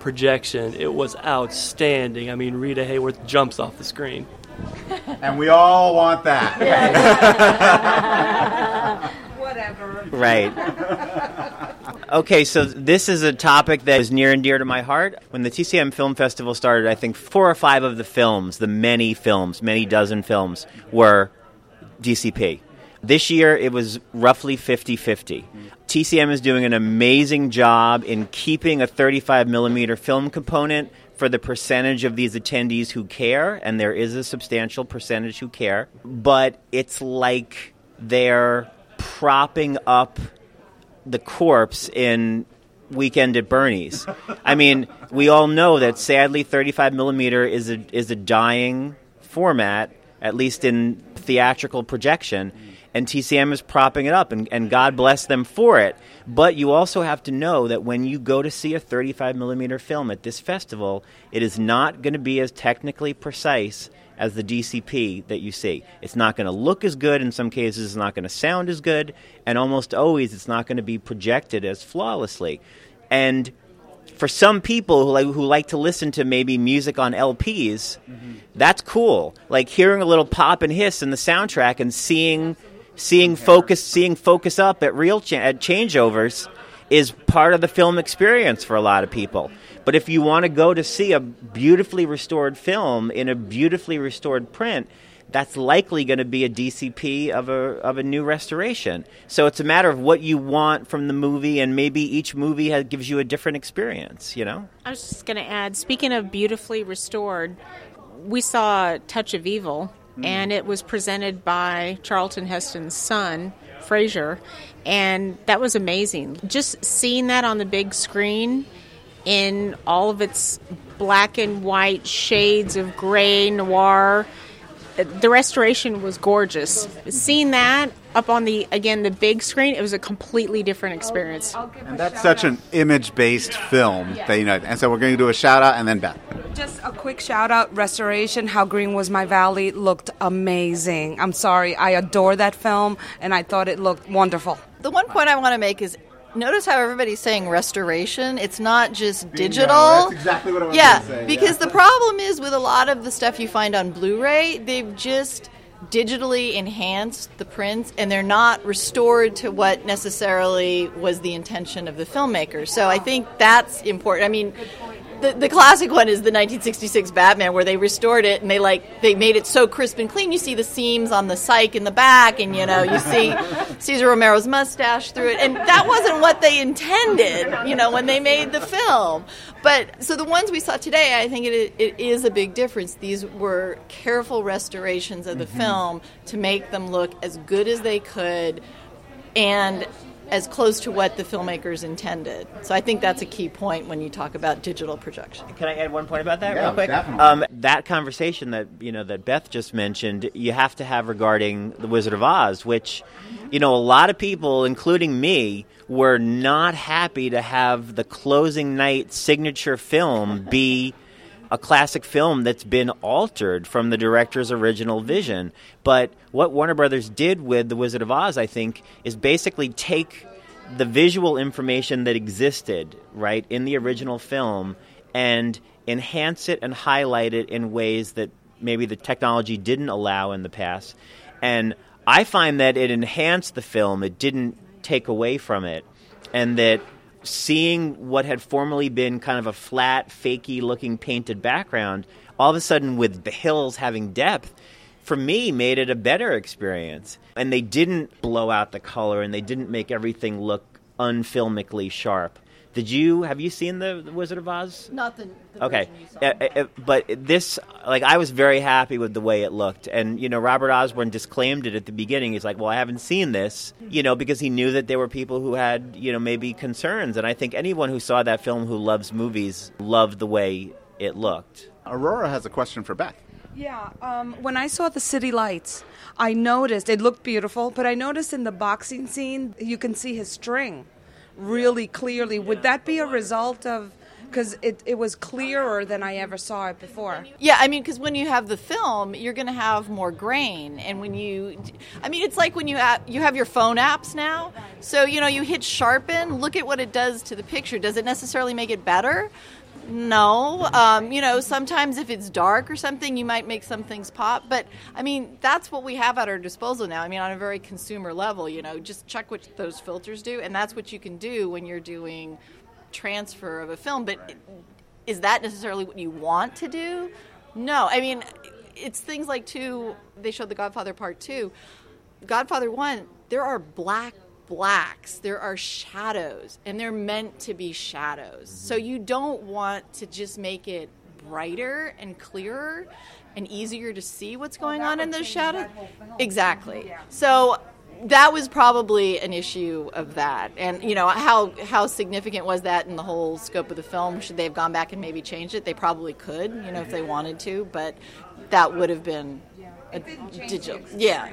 projection. It was outstanding. I mean, Rita Hayworth jumps off the screen.
And we all want that.
Whatever.
Right. Okay, so this is a topic that is near and dear to my heart. When the TCM Film Festival started, I think four or five of the films, the many films, many dozen films, were DCP. This year, it was roughly 50 50. TCM is doing an amazing job in keeping a 35 millimeter film component for the percentage of these attendees who care, and there is a substantial percentage who care, but it's like they're propping up the corpse in Weekend at Bernie's. I mean, we all know that sadly, 35 millimeter is a is a dying format, at least in theatrical projection, and TCM is propping it up, and, and God bless them for it. But you also have to know that when you go to see a 35 millimeter film at this festival, it is not going to be as technically precise as the DCP that you see. It's not going to look as good in some cases, it's not going to sound as good, and almost always it's not going to be projected as flawlessly. And for some people who like, who like to listen to maybe music on LPs, mm-hmm. that's cool. Like hearing a little pop and hiss in the soundtrack and seeing seeing focus seeing focus up at real cha- at changeovers is part of the film experience for a lot of people. But if you want to go to see a beautifully restored film in a beautifully restored print, that's likely going to be a DCP of a of a new restoration. So it's a matter of what you want from the movie, and maybe each movie has, gives you a different experience. You know.
I was just going to add, speaking of beautifully restored, we saw Touch of Evil, mm. and it was presented by Charlton Heston's son, Fraser, and that was amazing. Just seeing that on the big screen in all of its black and white shades of gray, noir, the restoration was gorgeous. Seeing that up on the again the big screen, it was a completely different experience.
And that's such an image-based film that you know. And so we're going to do a shout out, and then back.
Just a quick shout out Restoration, How Green Was My Valley looked amazing. I'm sorry, I adore that film and I thought it looked wonderful.
The one point I want to make is notice how everybody's saying restoration. It's not just digital.
that's exactly what I was
yeah,
gonna say,
because
yeah.
the problem is with a lot of the stuff you find on Blu-ray, they've just digitally enhanced the prints and they're not restored to what necessarily was the intention of the filmmaker. So I think that's important. I mean, the, the classic one is the 1966 Batman, where they restored it and they like they made it so crisp and clean. You see the seams on the cyc in the back, and you know you see Cesar Romero's mustache through it, and that wasn't what they intended. You know when they made the film. But so the ones we saw today, I think it, it is a big difference. These were careful restorations of the mm-hmm. film to make them look as good as they could, and as close to what the filmmakers intended. So I think that's a key point when you talk about digital projection.
Can I add one point about that
Yeah,
real quick?
definitely.
Um, that conversation that you know that Beth just mentioned, you have to have regarding the Wizard of Oz, which you know a lot of people, including me, were not happy to have the closing night signature film be a classic film that's been altered from the director's original vision. But what Warner Brothers did with The Wizard of Oz, I think, is basically take the visual information that existed, right, in the original film and enhance it and highlight it in ways that maybe the technology didn't allow in the past. And I find that it enhanced the film, it didn't take away from it. And that seeing what had formerly been kind of a flat, fakey looking painted background, all of a sudden with the hills having depth, for me made it a better experience. And they didn't blow out the color and they didn't make everything look unfilmically sharp. Did you have you seen the, the Wizard of Oz?
Not the, the
Okay,
you saw.
Uh, uh, but this, like, I was very happy with the way it looked, and you know, Robert Osborne disclaimed it at the beginning. He's like, "Well, I haven't seen this," you know, because he knew that there were people who had, you know, maybe concerns, and I think anyone who saw that film who loves movies loved the way it looked.
Aurora has a question for Beth.
Yeah, um, when I saw the city lights, I noticed it looked beautiful, but I noticed in the boxing scene you can see his string really clearly. Would that be a result of because it, it was clearer than I ever saw it before?
Yeah, I mean, because when you have the film, you're going to have more grain, and when you, I mean, it's like when you have, you have your phone apps now. So you know, you hit sharpen. Look at what it does to the picture. Does it necessarily make it better? No. Um, you know, sometimes if it's dark or something, you might make some things pop. But I mean, that's what we have at our disposal now. I mean, on a very consumer level, you know, just check what those filters do, and that's what you can do when you're doing transfer of a film. But is that necessarily what you want to do? No. I mean, it's things like two. They showed The Godfather Part Two. Godfather One. There are black blacks. There are shadows, and they're meant to be shadows. So you don't want to just make it brighter and clearer and easier to see what's going on in those shadows. Exactly. So that was probably an issue of that. And you know how how significant was that in the whole scope of the film? Should they have gone back and maybe changed it? They probably could you know if they wanted to but that would have been a digital yeah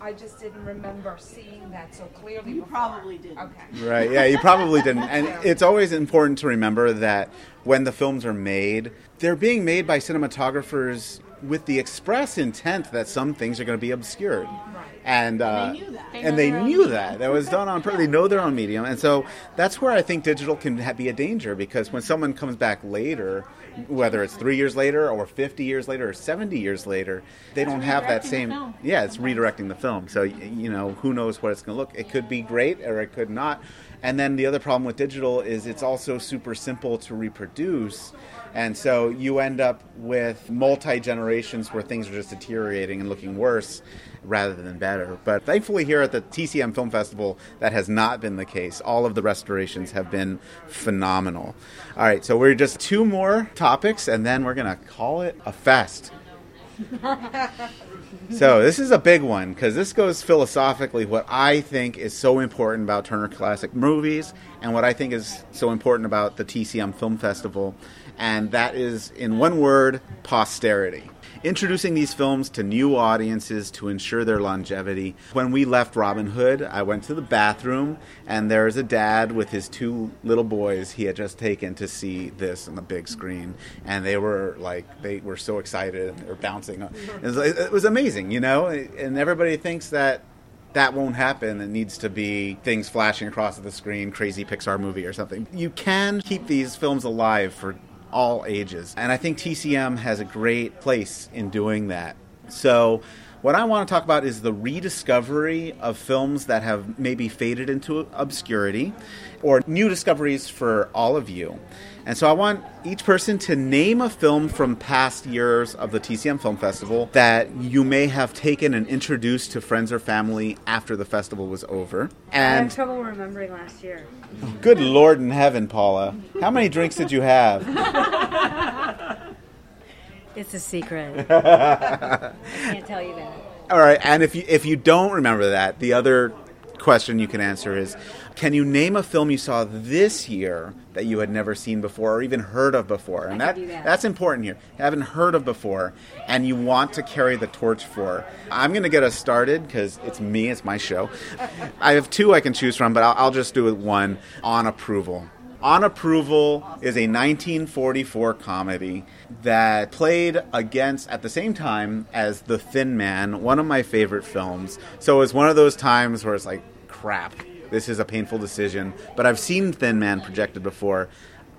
I just didn't remember seeing that so clearly.
You probably didn't.
Okay.
Right, yeah, you probably didn't. And it's always important to remember that when the films are made, they're being made by cinematographers with the express intent that some things are going to be obscured. And, uh,
they knew that. They
and they
their own
knew that. That was done on purpose. They know their own medium. And so that's where I think digital can ha- be a danger because when someone comes back later, whether it's three years later or 50 years later or 70 years later, they don't have that same.
the film.
Yeah, it's redirecting the film. So, you know, who knows what it's going to look. It could be great or it could not. And then the other problem with digital is it's also super simple to reproduce. And so you end up with multi generations where things are just deteriorating and looking worse rather than better. But thankfully, here at the TCM Film Festival, that has not been the case. All of the restorations have been phenomenal. All right, so we're just two more topics, and then we're going to call it a fest. So this is a big one because this goes philosophically what I think is so important about Turner Classic Movies and what I think is so important about the TCM Film Festival, and that is, in one word, posterity. Introducing these films to new audiences to ensure their longevity. When we left Robin Hood, I went to the bathroom, and there's a dad with his two little boys he had just taken to see this on the big screen, and they were like, they were so excited and they were bouncing. Mm-hmm. It was, it was amazing, you know. And everybody thinks that that won't happen. It needs to be things flashing across the screen, crazy Pixar movie or something. You can keep these films alive for all ages. And I think TCM has a great place in doing that. So, what I want to talk about is the rediscovery of films that have maybe faded into obscurity or new discoveries for all of you. And so I want each person to name a film from past years of the TCM Film Festival that you may have taken and introduced to friends or family after the festival was over.
And I have
And
trouble remembering last year.
good Lord in heaven, Paula, how many drinks did you have?
It's a secret. I can't tell you that.
All right, and if you if you don't remember that, the other question you can answer is can you name a film you saw this year that you had never seen before or even heard of before? And that,
that.
that's important here. You haven't heard of before and you want to carry the torch for. I'm going to get us started because it's me, it's my show. I have two I can choose from, but I'll, I'll just do one on approval. On Approval is a 1944 comedy that played against, at the same time as The Thin Man, one of my favorite films. So it was one of those times where it's like, crap, this is a painful decision. But I've seen Thin Man projected before.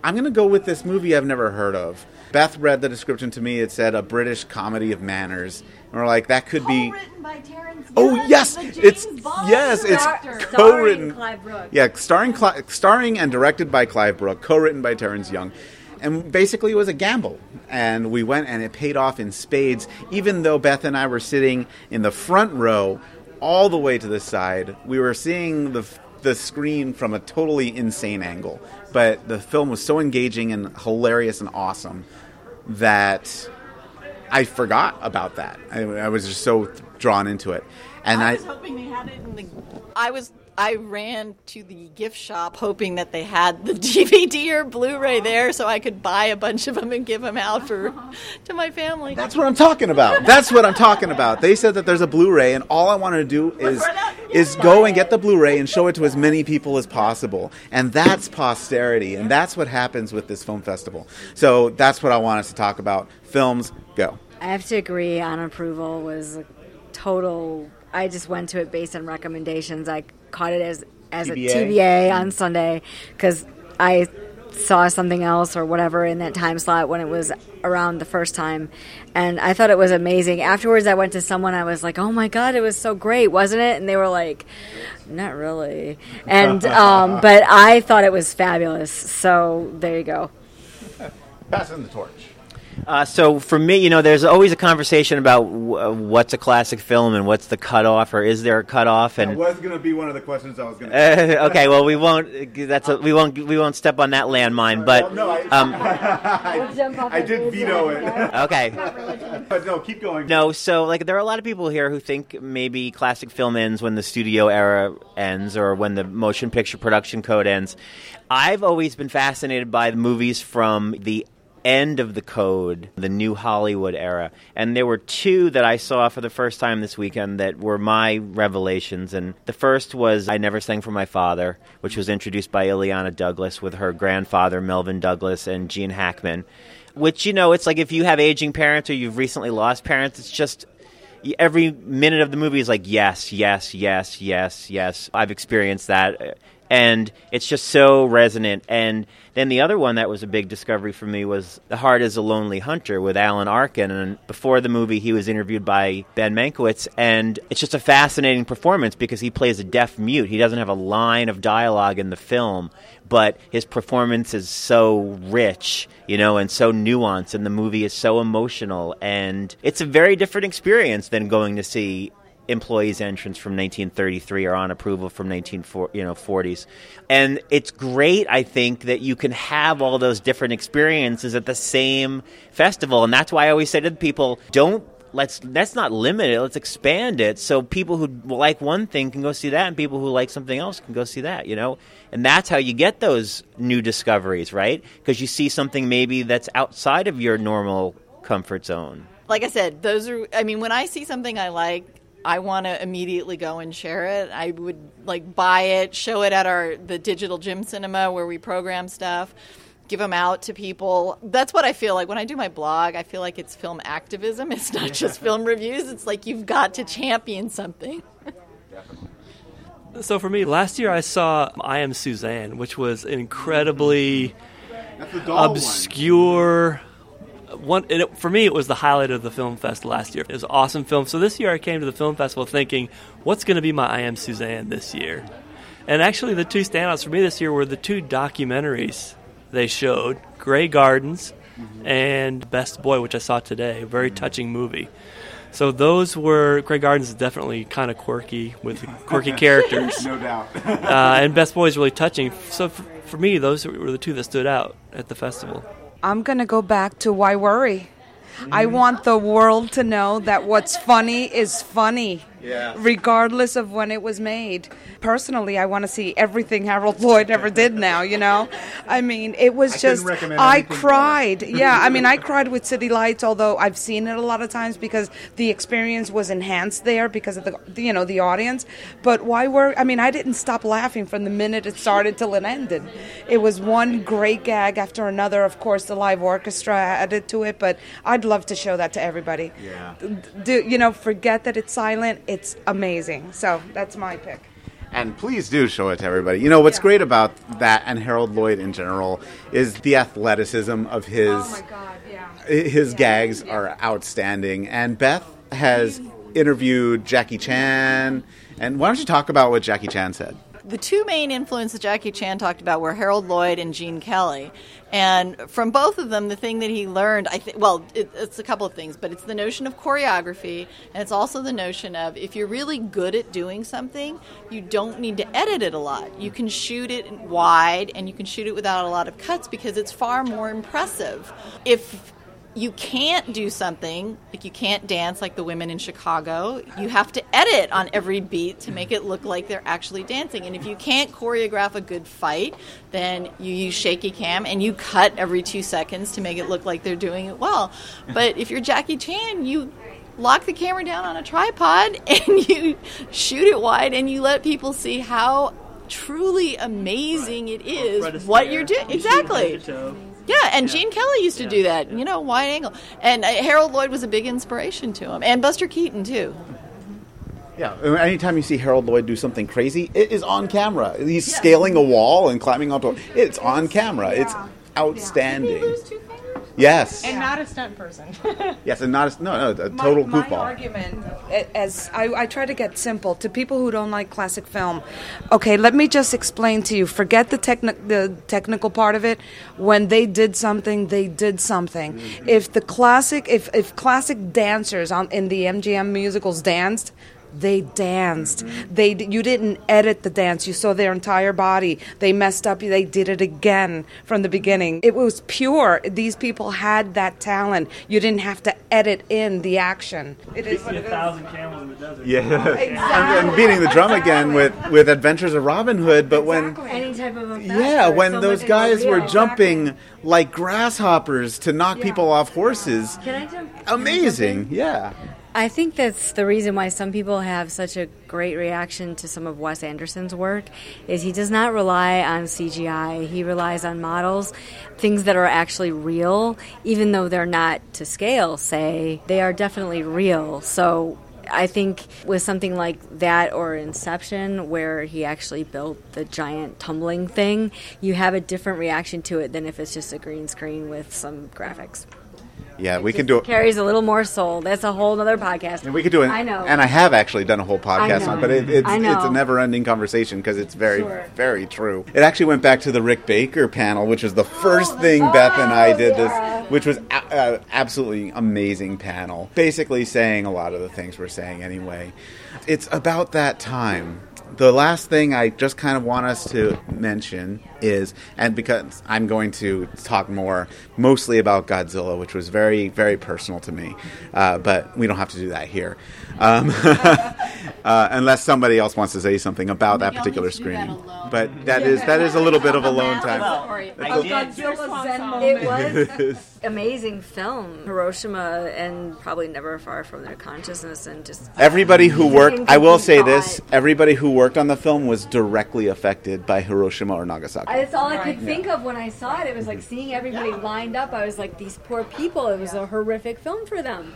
I'm going to go with this movie I've never heard of. Beth read the description to me. It said a British comedy of manners. And we're like, that could be.
written by Terrence
Oh yes, it's yes, it's co-written. Yeah, starring Cli- starring and directed by Clive Brook, co-written by Terrence Young. And basically, it was a gamble, and we went, and it paid off in spades. Even though Beth and I were sitting in the front row, all the way to the side, we were seeing the the screen from a totally insane angle. But the film was so engaging and hilarious and awesome that I forgot about that. I, I was just so drawn into it, and
I
I,
was hoping they had it in the. I was. I ran to the gift shop hoping that they had the DVD or Blu-ray there, so I could buy a bunch of them and give them out for to my family.
That's what I'm talking about. That's what I'm talking about. They said that there's a Blu-ray, and all I wanted to do is is go and get the Blu-ray and show it to as many people as possible. And that's posterity, and that's what happens with this film festival. So that's what I want us to talk about. Films, go.
I have to agree on approval was a total. I just went to it based on recommendations. I caught it as as
TBA?
a TBA on Sunday because I saw something else or whatever in that time slot when it was around the first time, and I thought it was amazing. Afterwards, I went to someone. I was like, "Oh my god, it was so great, wasn't it?" And they were like, "Not really," and um, but I thought it was fabulous. So there you go.
Passing the torch.
Uh, so for me, you know, there's always a conversation about w- uh, what's a classic film and what's the cutoff, or is there a cutoff?
That
And
was going to be one of the questions I was going to.
uh, okay, well, we won't. That's a, we won't. We won't step on that landmine. But
no, I,
um,
I did veto it.
okay.
but no, keep going.
No, so like there are a lot of people here who think maybe classic film ends when the studio era ends or when the motion picture production code ends. I've always been fascinated by the movies from the end of the code, the new Hollywood era. And there were two that I saw for the first time this weekend that were my revelations. And the first was I Never Sang for My Father, which was introduced by Illeana Douglas with her grandfather, Melvyn Douglas, and Gene Hackman. Which, you know, it's like if you have aging parents or you've recently lost parents, it's just every minute of the movie is like yes, yes, yes, yes, yes. I've experienced that, and it's just so resonant. And then the other one that was a big discovery for me was "The Heart Is a Lonely Hunter" with Alan Arkin. And before the movie, he was interviewed by Ben Mankiewicz, and it's just a fascinating performance because he plays a deaf mute. He doesn't have a line of dialogue in the film, but his performance is so rich, you know, and so nuanced, and the movie is so emotional, and it's a very different experience than going to see employees entrance from 1933 or on approval from 1940s you know 40s and it's great i think that you can have all those different experiences at the same festival. And that's why i always say to people don't let's let's not limit it let's expand it. So people who like one thing can go see that and people who like something else can go see that you know? And that's how you get those new discoveries right? Because you see something maybe that's outside of your normal comfort zone.
Like I said, those are. I mean, when I see something I like, I want to immediately go and share it. I would like buy it, show it at our the digital gym cinema where we program stuff, give them out to people. That's what I feel like when I do my blog. I feel like it's film activism. It's not just film reviews. It's like you've got to champion something.
So for me, last year I saw I Am Suzanne, which was incredibly
That's the doll
obscure. One, and it, for me, it was the highlight of the film fest last year. It was an awesome film. So this year, I came to the film festival thinking, "What's going to be my I Am Suzanne this year?" And actually, the two standouts for me this year were the two documentaries they showed: Grey Gardens and Best Boy, which I saw today. A very touching movie. So those were Grey Gardens is definitely kind of quirky with quirky characters,
No doubt.
uh, and Best Boy is really touching. So f- for me, those were the two that stood out at the festival.
I'm going to go back to why worry. I want the world to know that what's funny is funny,
Yeah.
regardless of when it was made. Personally, I want to see everything Harold Lloyd ever did now, you know? I mean, it was
I
just, I cried. yeah, I mean, I cried with City Lights, although I've seen it a lot of times because the experience was enhanced there because of the, the- you know, the audience. But why were, I mean, I didn't stop laughing from the minute it started till it ended. It was one great gag after another. Of course, the live orchestra added to it, but I'd love to show that to everybody.
Yeah.
Do, you know, forget that it's silent. It's amazing. So that's my pick.
And please do show it to everybody. You know what's
Yeah.
great about that and Harold Lloyd in general is the athleticism of his
Oh God, yeah.
his gags are outstanding. And Beth has interviewed Jackie Chan. And why don't you talk about what Jackie Chan said?
The two main influences Jackie Chan talked about were Harold Lloyd and Gene Kelly. And from both of them, the thing that he learned, I think, well, it, it's a couple of things, but it's the notion of choreography, and it's also the notion of if you're really good at doing something, you don't need to edit it a lot. You can shoot it wide, and you can shoot it without a lot of cuts because it's far more impressive. If you can't do something like you can't dance like the women in Chicago. You have to edit on every beat to make it look like they're actually dancing. And if you can't choreograph a good fight, then you use shaky cam and you cut every two seconds to make it look like they're doing it well. But if you're Jackie Chan, you lock the camera down on a tripod and you shoot it wide and you let people see how truly amazing it is what you're doing. Exactly. Yeah, and Gene Kelly used to do that, you know, wide angle. And uh, Harold Lloyd was a big inspiration to him, and Buster Keaton, too.
Yeah, anytime you see Harold Lloyd do something crazy, it is on camera. He's scaling a wall and climbing onto it. It's on camera. It's outstanding. Yes.
And not a stunt person.
Yes, and not a, no, no, a total
my,
goofball.
My argument, as I, I try to get simple to people who don't like classic film. Okay, let me just explain to you. Forget the techni- the technical part of it. When they did something, they did something. Mm-hmm. If the classic, if if classic dancers on in the MGM musicals danced. They danced. They you didn't edit the dance. You saw their entire body. They messed up. They did it again from the beginning. It was pure. These people had that talent. You didn't have to edit in the action. It is what
See a
it is.
thousand camels in the desert.
Yeah, exactly. I'm beating the drum again with with Adventures of Robin Hood. But when
Any type of
yeah, when
so
those guys were
real.
jumping like grasshoppers to knock people off horses,
Can I jump?
amazing. Yeah.
I think that's the reason why some people have such a great reaction to some of Wes Anderson's work is he does not rely on CGI. He relies on models, things that are actually real, even though they're not to scale, say, they are definitely real. So I think with something like that or Inception, where he actually built the giant tumbling thing, you have a different reaction to it than if it's just a green screen with some graphics.
Yeah, we can do it.
Carries a little more soul. That's a whole other podcast.
And we could do it.
I know.
And I have actually done a whole podcast on it, but it, it's, it's a never ending conversation because it's very,
Sure.
very true. It actually went back to the Rick Baker panel, which was the first thing Beth and I did this, which was a- uh, absolutely amazing panel. Basically saying a lot of the things we're saying anyway. It's about that time. The last thing I just kind of want us to mention is, and because I'm going to talk more mostly about Godzilla, which was very, very personal to me, uh, but we don't have to do that here. Um, uh, unless somebody else wants to say something about that particular screening. But that is that is a little bit of alone time.
It was amazing film. Hiroshima and probably never far from their consciousness and just
Everybody who worked, I will say
thought.
this: everybody who worked on the film was directly affected by Hiroshima or Nagasaki.
That's all I could think of when I saw it. It was like seeing everybody lined up. I was like, these poor people. It was a horrific film for them.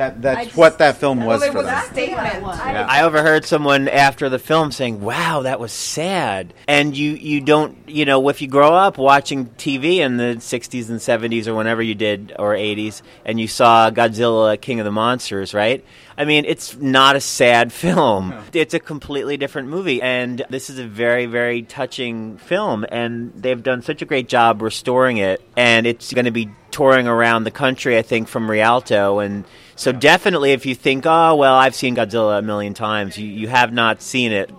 That that's
just-
what that film was
Well, it
for
was
them.
a statement.
Yeah.
I overheard someone after the film saying, "Wow, that was sad." And you you don't you know if you grow up watching TV in the '60s and '70s or whenever you did or '80s, and you saw Godzilla, King of the Monsters, right? I mean, it's not a sad film. It's a completely different movie, and this is a very very touching film. And they've done such a great job restoring it, and it's going to be touring around the country, I think, from Rialto and. So definitely, if you think, oh well, I've seen Godzilla a million times, you, you have not seen it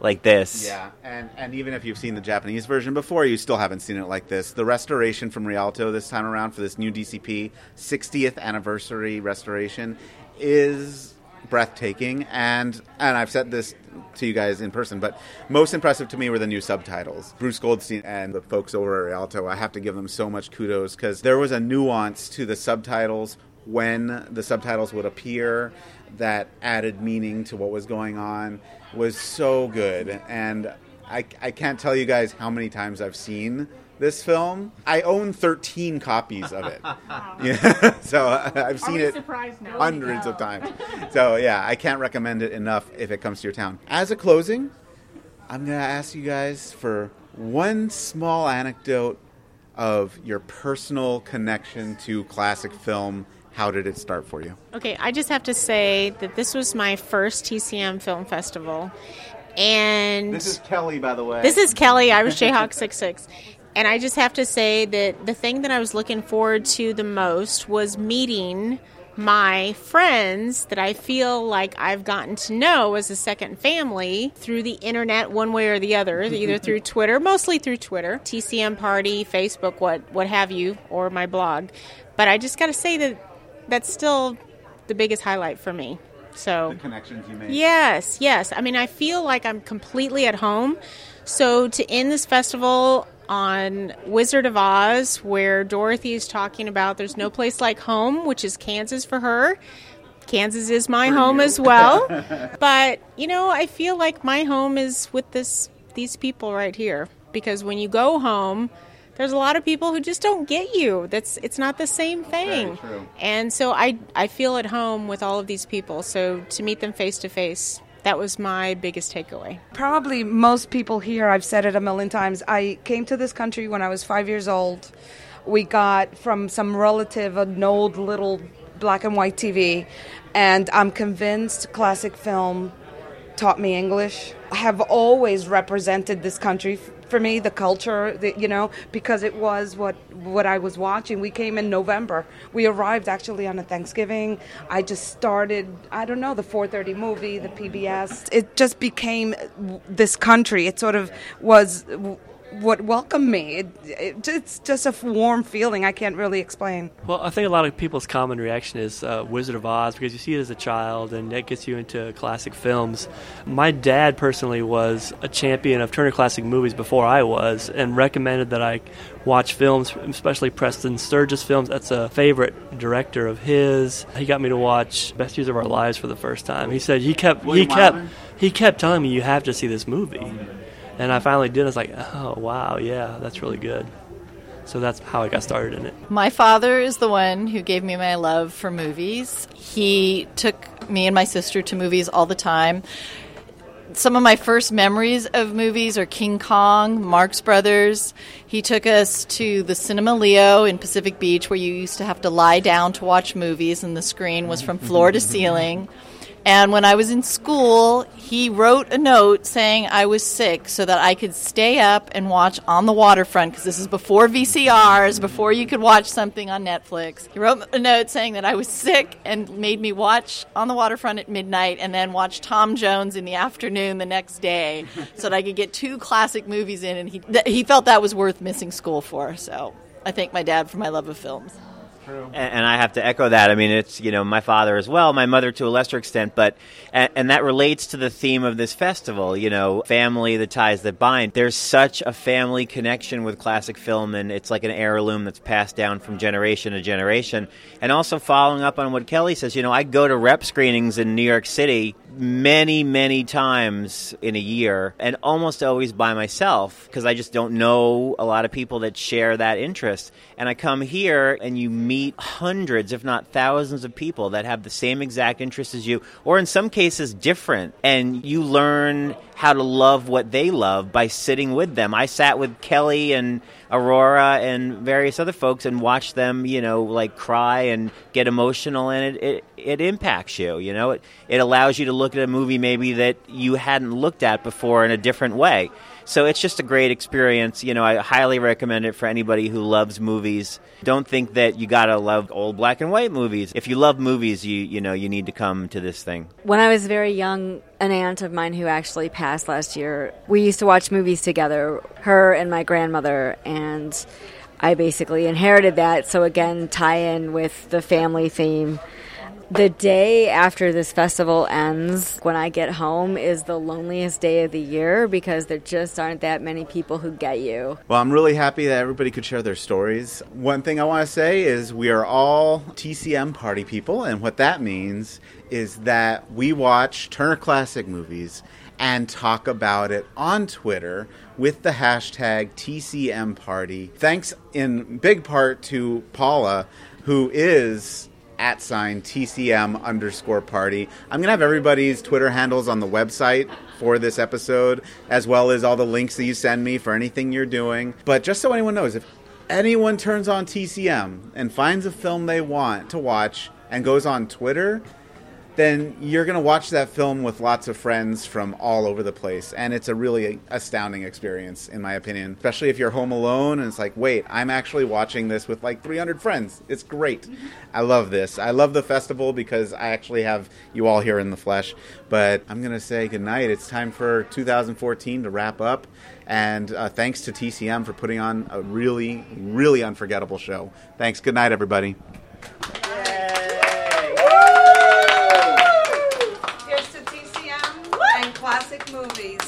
like this.
Yeah, and, and even if you've seen the Japanese version before, you still haven't seen it like this. The restoration from Rialto this time around for this new DCP 60th anniversary restoration is breathtaking and and I've said this to you guys in person but most impressive to me were the new subtitles Bruce Goldstein and the folks over at Rialto I have to give them so much kudos because there was a nuance to the subtitles when the subtitles would appear that added meaning to what was going on was so good and I, I can't tell you guys how many times I've seen this film. I own 13 copies of it. Yeah, so I- I've seen it hundreds of times. So yeah, I can't recommend it enough if it comes to your town. As a closing, I'm going to ask you guys for one small anecdote of your personal connection to classic film. How did it start for you?
Okay, I just have to say that this was my first TCM Film Festival. And
This is Kelly, by the way.
This is Kelly, Irish Jayhawk 66. And I just have to say that the thing that I was looking forward to the most was meeting my friends that I feel like I've gotten to know as a second family through the internet, one way or the other, either through Twitter, mostly through Twitter, TCM Party, Facebook, what what have you, or my blog. But I just got to say that that's still the biggest highlight for me. So
the connections you made.
Yes, yes. I mean, I feel like I'm completely at home. So to end this festival on Wizard of Oz, where Dorothy is talking about there's no place like home, which is Kansas for her. Kansas is my home as well. but, you know, I feel like my home is with this these people right here because when you go home, there's a lot of people who just don't get you. That's it's not the same thing.
Very true.
And so I I feel at home with all of these people. So to meet them face to face, that was my biggest takeaway.
Probably most people here, I've said it a million times. I came to this country when I was five years old. We got from some relative an old little black and white TV, and I'm convinced classic film taught me English. I have always represented this country f- for me, the culture, the, you know, because it was what what I was watching. We came in November. We arrived actually on a Thanksgiving. I just started, I don't know, the 4:30 movie, the PBS. It just became this country. It sort of was w- what welcomed me. It, it, it's just a warm feeling I can't really explain.
Well, I think a lot of people's common reaction is uh, Wizard of Oz because you see it as a child and that gets you into classic films. My dad personally was a champion of Turner Classic Movies before I was and recommended that I watch films, especially Preston Sturges films. That's a favorite director of his. He got me to watch Best Years of Our Lives for the first time. He said he kept
William
he kept
Wyler?
he kept telling me you have to see this movie. And I finally did. I was like, "Oh, wow, yeah, that's really good." So that's how I got started in it.
My father is the one who gave me my love for movies. He took me and my sister to movies all the time. Some of my first memories of movies are King Kong, Marx Brothers. He took us to the Cinema Leo in Pacific Beach, where you used to have to lie down to watch movies, and the screen was from floor to ceiling. And when I was in school, he wrote a note saying I was sick so that I could stay up and watch On the Waterfront because this is before VCRs, before you could watch something on Netflix. He wrote a note saying that I was sick and made me watch On the Waterfront at midnight and then watch Tom Jones in the afternoon the next day so that I could get two classic movies in. And he, th- he felt that was worth missing school for. So I thank my dad for my love of films.
And, and I have to echo that. I mean, it's you know my father as well, my mother to a lesser extent, but and, and that relates to the theme of this festival. You know, family, the ties that bind. There's such a family connection with classic film, and it's like an heirloom that's passed down from generation to generation. And also following up on what Kelly says, you know, I go to rep screenings in New York City many, many times in a year, and almost always by myself because I just don't know a lot of people that share that interest. And I come here, and you meet hundreds, if not thousands, of people that have the same exact interest as you, or in some cases different. And you learn how to love what they love by sitting with them. I sat with Kelly and Aurora and various other folks and watch them, you know, like cry and get emotional, and it, it, it impacts you. You know, it, it allows you to look at a movie maybe that you hadn't looked at before in a different way. So it's just a great experience. You know, I highly recommend it for anybody who loves movies. Don't think that you gotta love old black and white movies. If you love movies, you you know you need to come to this thing.
When I was very young, an aunt of mine who actually passed last year, we used to watch movies together, her and my grandmother, and I basically inherited that. So, again, tie in with the family theme. The day after this festival ends, when I get home, is the loneliest day of the year because there just aren't that many people who get you.
Well, I'm really happy that everybody could share their stories. One thing I want to say is we are all TCM party people, and what that means is that we watch Turner Classic movies and talk about it on Twitter with the hashtag TCM Party. Thanks in big part to Paula, who is at sign TCM underscore party. I'm going to have everybody's Twitter handles on the website for this episode, as well as all the links that you send me for anything you're doing. But just so anyone knows, if anyone turns on TCM and finds a film they want to watch and goes on Twitter,
then you're going to watch that film with lots of friends from all over the place. And it's a really astounding experience, in my opinion, especially if you're home alone and it's like, wait, I'm actually watching this with like 300 friends. It's great. I love this. I love the festival because I actually have you all here in the flesh. But I'm going to say goodnight. It's time for 2014 to wrap up. And uh, thanks to TCM for putting on a really, really unforgettable show. Thanks. Good night, everybody. imóveis.